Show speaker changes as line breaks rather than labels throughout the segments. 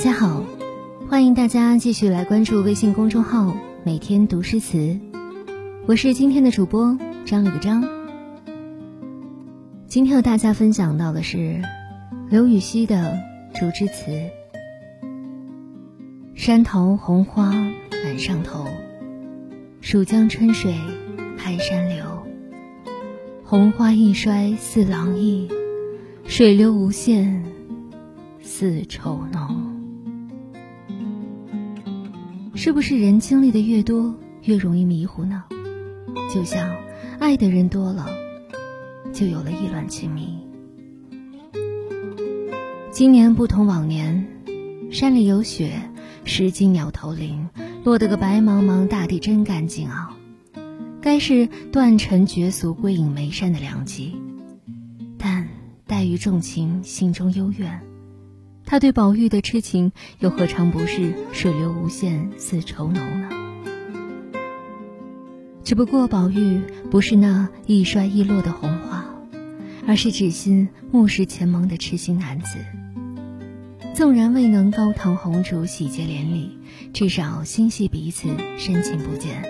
大家好，欢迎大家继续来关注微信公众号“每天读诗词”，我是今天的主播张了个张。今天和大家分享到的是刘禹锡的《竹枝词》：山头红花满上头，蜀江春水拍山流。红花易衰似郎意，水流无限似愁浓。是不是人经历的越多，越容易迷糊呢？就像爱的人多了，就有了意乱情迷。今年不同往年，山里有雪，石矶鸟头林，落得个白茫茫大地真干净啊！该是断尘绝俗、归隐眉山的良机。但黛玉重情，心中幽怨。他对宝玉的痴情，又何尝不是水流无限似愁浓呢？只不过宝玉不是那易衰易落的红花，而是只心目视前盟的痴心男子。纵然未能高堂红烛喜结连理，至少心系彼此，深情不减，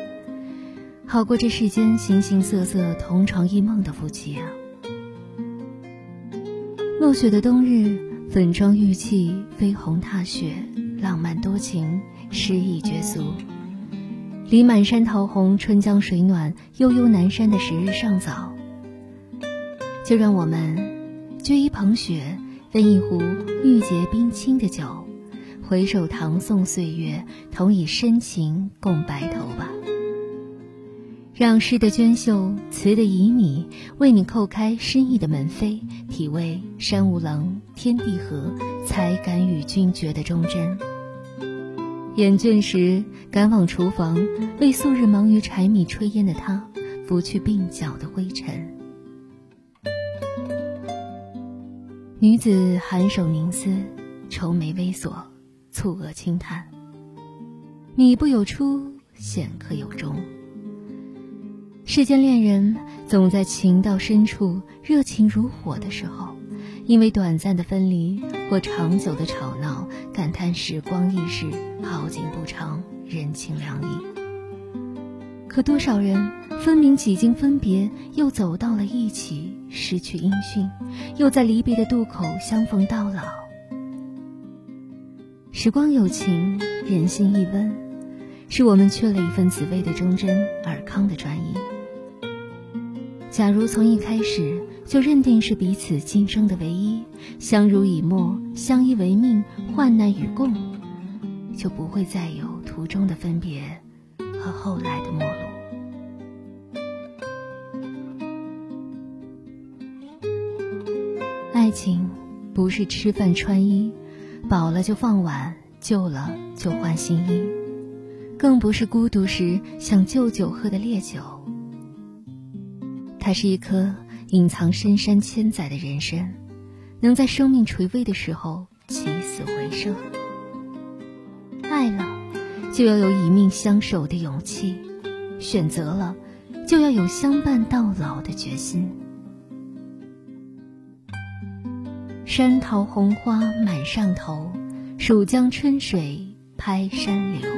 好过这世间形形色色同床异梦的夫妻啊！落雪的冬日。粉妆玉砌，飞鸿踏雪，浪漫多情，诗意绝俗。离满山桃红，春江水暖，悠悠南山的时日尚早。就让我们掬一捧雪，分一壶玉洁冰清的酒，回首唐宋岁月，同以深情共白头吧。让诗的娟秀，词的旖旎，为你叩开诗意的门扉，体味山无棱，天地合，才敢与君绝的忠贞。眼倦时，赶往厨房，为素日忙于柴米炊烟的他，拂去鬓角的灰尘。女子含首凝思，愁眉微锁，蹙额轻叹。米不有出，显可有终。世间恋人总在情到深处、热情如火的时候，因为短暂的分离或长久的吵闹，感叹时光易逝、好景不长、人情两意。可多少人分明几经分别，又走到了一起，失去音讯，又在离别的渡口相逢到老。时光有情，人心易温，是我们缺了一份紫薇的忠贞，尔康的专一。假如从一开始就认定是彼此今生的唯一，相濡以沫，相依为命，患难与共，就不会再有途中的分别和后来的陌路。爱情不是吃饭穿衣，饱了就放碗，旧了就换新衣，更不是孤独时想旧酒喝的烈酒。它是一颗隐藏深山千载的人参，能在生命垂危的时候起死回生。爱了，就要有以命相守的勇气；选择了，就要有相伴到老的决心。山桃红花满上头，蜀江春水拍山流。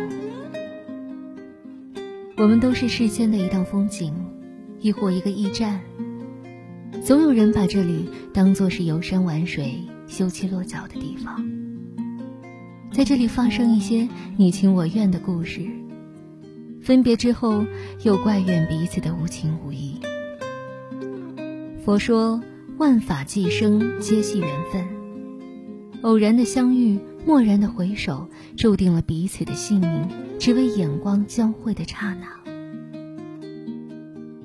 我们都是世间的一道风景。亦或一个驿站，总有人把这里当作是游山玩水、休憩落脚的地方。在这里发生一些你情我愿的故事，分别之后又怪怨彼此的无情无义。佛说万法既生，皆系缘分。偶然的相遇，蓦然的回首，注定了彼此的性命，只为眼光交汇的刹那。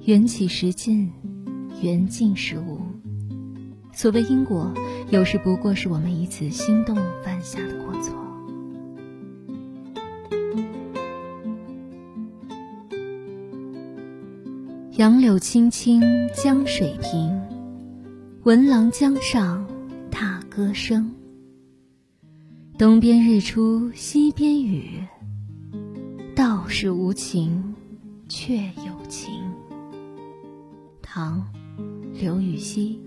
缘起时尽，缘尽时无。所谓因果，有时不过是我们一次心动犯下的过错。杨柳青青江水平，闻郎江上踏歌声。东边日出西边雨，道是无晴却有晴。唐，刘禹锡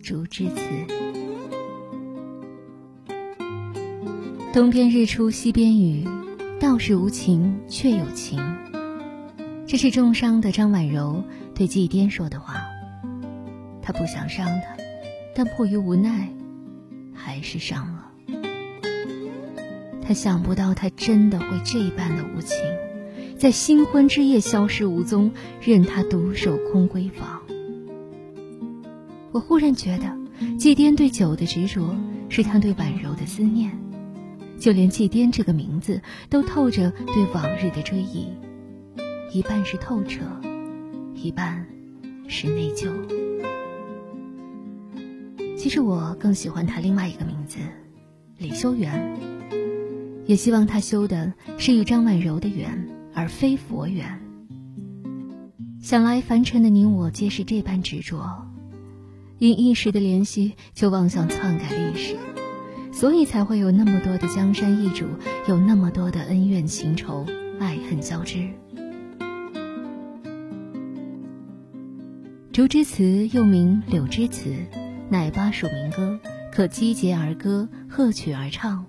《竹枝词》。东边日出西边雨，道是无情却有情。这是重伤的张婉柔对季颠说的话。他不想伤他，但迫于无奈，还是伤了。他想不到他真的会这般的无情，在新婚之夜消失无踪，任他独守空闺房。我忽然觉得，季颠对酒的执着，是他对婉柔的思念。就连季颠这个名字，都透着对往日的追忆，一半是透彻，一半是内疚。其实我更喜欢他另外一个名字，李修缘。也希望他修的是与张婉柔的缘，而非佛缘。想来凡尘的你我皆是这般执着，因一时的怜惜就妄想篡改历史。所以才会有那么多的江山易主，有那么多的恩怨情仇、爱恨交织。竹枝词又名柳枝词，乃巴蜀民歌，可击节而歌，和曲而唱，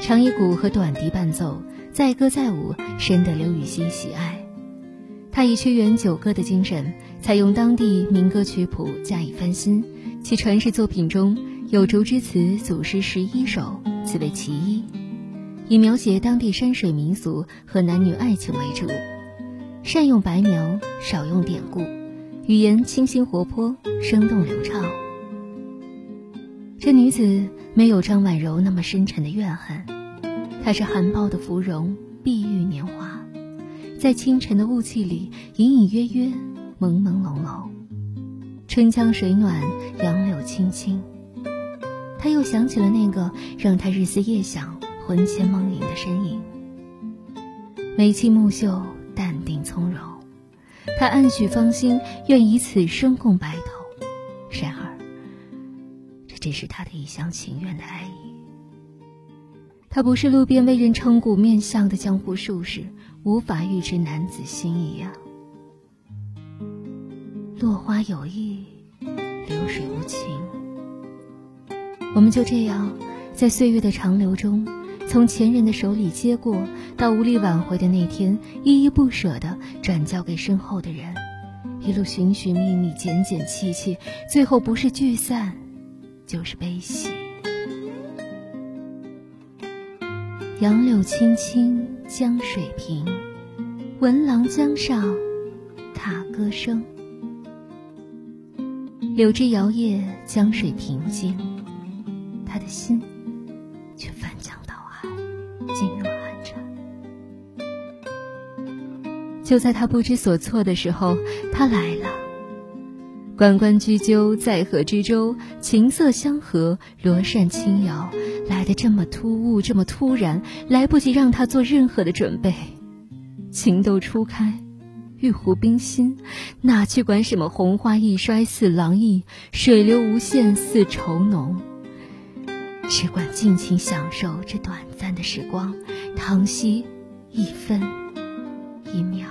常以鼓和短笛伴奏，载歌载舞，深得刘禹锡喜爱。他以屈原九歌的精神，采用当地民歌曲谱加以翻新，其传世作品中。有竹枝词组诗十一首，此为其一，以描写当地山水民俗和男女爱情为主，善用白描，少用典故，语言清新活泼，生动流畅。这女子没有张婉柔那么深沉的怨恨，她是含苞的芙蓉，碧玉年华，在清晨的雾气里隐隐约约，朦朦胧胧，春江水暖，杨柳青青。他又想起了那个让他日思夜想、魂牵梦萦的身影，眉清目秀、淡定从容。他暗许芳心，愿以此生共白头。然而，这只是他的一厢情愿的爱意。他不是路边为人称骨面相的江湖术士，无法预知男子心意啊。落花有意，流水无情。我们就这样，在岁月的长流中，从前人的手里接过，到无力挽回的那天，依依不舍地转交给身后的人，一路寻寻觅觅，捡捡弃弃，最后不是聚散，就是悲喜。杨柳青青江水平，闻郎江上踏歌声。柳枝摇曳，江水平静。他的心却翻江倒海，噤若寒蝉。就在他不知所措的时候，他来了。关关雎鸠，在河之洲。琴瑟相和，罗扇轻摇，来的这么突兀，这么突然，来不及让他做任何的准备。情窦初开，玉壶冰心，哪去管什么红花易衰似郎意，水流无限似愁浓。只管尽情享受这短暂的时光，疼惜一分一秒。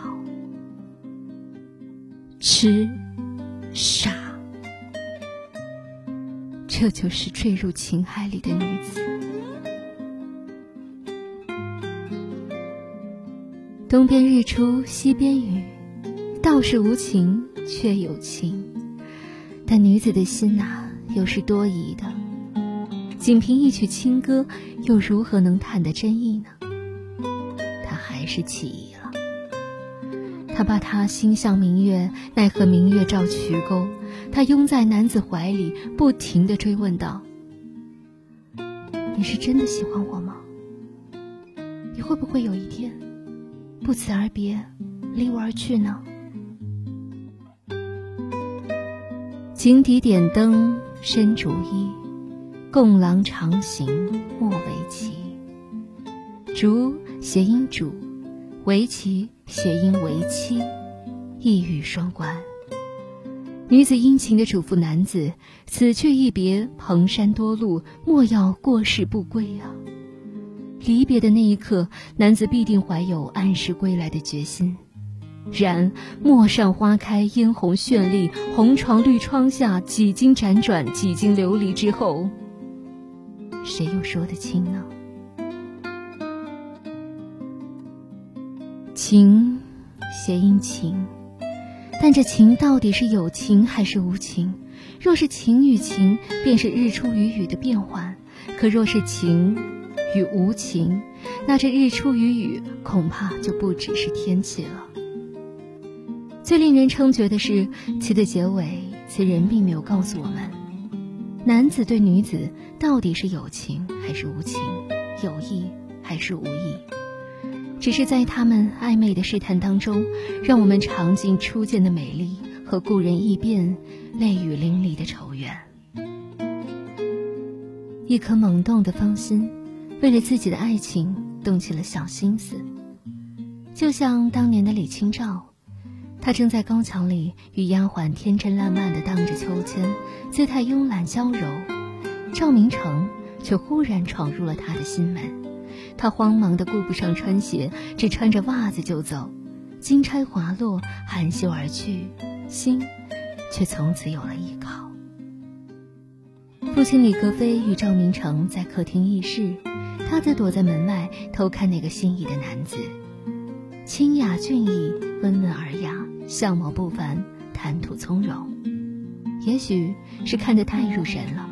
痴傻，这就是坠入情海里的女子。东边日出西边雨，道是无情却有情，但女子的心呐，又是多疑的。仅凭一曲清歌，又如何能探得真意呢？他还是起疑。他把他心向明月，奈何明月照渠沟。他拥在男子怀里，不停的追问道：“你是真的喜欢我吗？你会不会有一天，不辞而别，离我而去呢？”井底点灯，深竹衣。共郎长行莫为棋。竹谐音主，为期谐音为妻，一语双关。女子殷勤的嘱咐男子：此去一别，蓬山多路，莫要过世不归啊！离别的那一刻，男子必定怀有按时归来的决心。然陌上花开，嫣红绚丽，红床绿窗下，几经辗转，几经流离之后。谁又说得清呢？情，谐音情，但这情到底是有情还是无情？若是情与情，便是日出与雨的变换；可若是情与无情，那这日出与雨恐怕就不只是天气了。最令人称绝的是，词的结尾，词人并没有告诉我们，男子对女子到底是有情还是无情，有意还是无意，只是在他们暧昧的试探当中，让我们尝尽初见的美丽和故人易变、泪雨淋漓的愁怨。一颗懵懂的芳心，为了自己的爱情动起了小心思，就像当年的李清照。他正在高墙里与丫鬟天真烂漫地荡着秋千，姿态慵懒娇柔。赵明诚却忽然闯入了他的心门，他慌忙地顾不上穿鞋，只穿着袜子就走，金钗滑落，含羞而去，心却从此有了依靠。父亲李格非与赵明诚在客厅议事，他则躲在门外偷看那个心仪的男子，清雅俊逸，温文尔雅。相貌不凡，谈吐从容，也许是看得太入神了。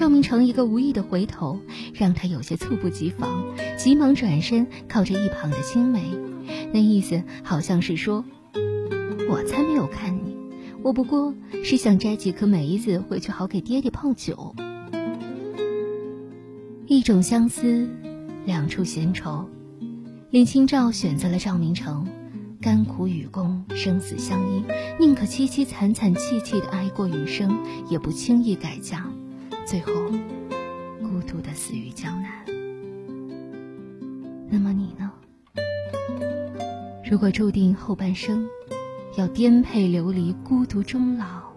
赵明诚一个无意的回头，让他有些猝不及防，急忙转身靠着一旁的青梅，那意思好像是说：“我才没有看你，我不过是想摘几颗梅子回去，好给爹爹泡酒。”一种相思，两处闲愁，林清照选择了赵明诚。甘苦与共，生死相依，宁可凄凄惨惨戚戚的挨过余生，也不轻易改嫁，最后孤独的死于江南。那么你呢？如果注定后半生要颠沛流离、孤独终老，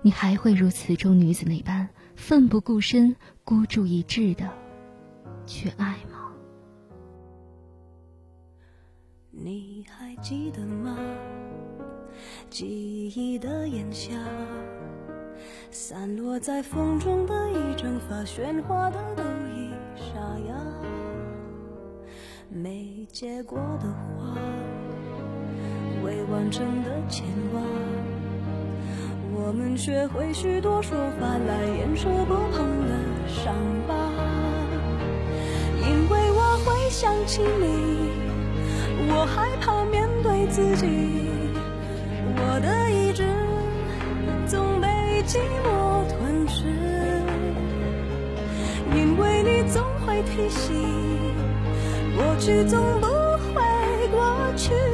你还会如词中女子那般奋不顾身、孤注一掷的去爱吗？
你还记得吗？记忆的炎夏，散落在风中的一整发，喧哗的都已沙哑。没结果的花，未完成的牵挂，我们学会许多说法来掩饰不碰的伤疤。因为我会想起你。我害怕面对自己，我的一寂寞吞噬，因为你总会提醒，过去总不会过去。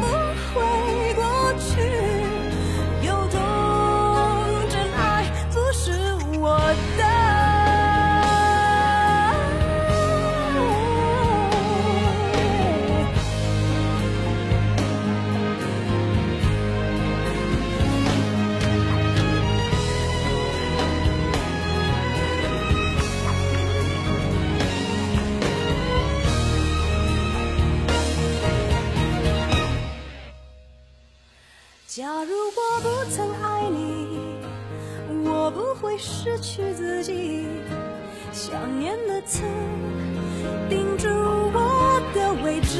假如我不曾爱你，我不会失去自己。想念的刺钉住我的位置，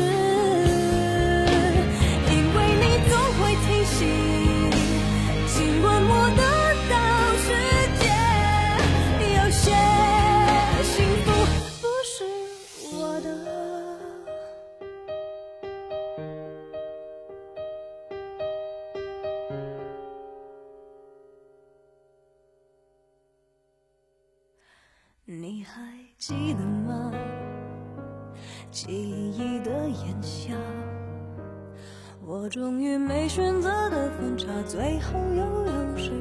记得吗？记忆的炎夏。我终于没选择的分岔，最后又有谁？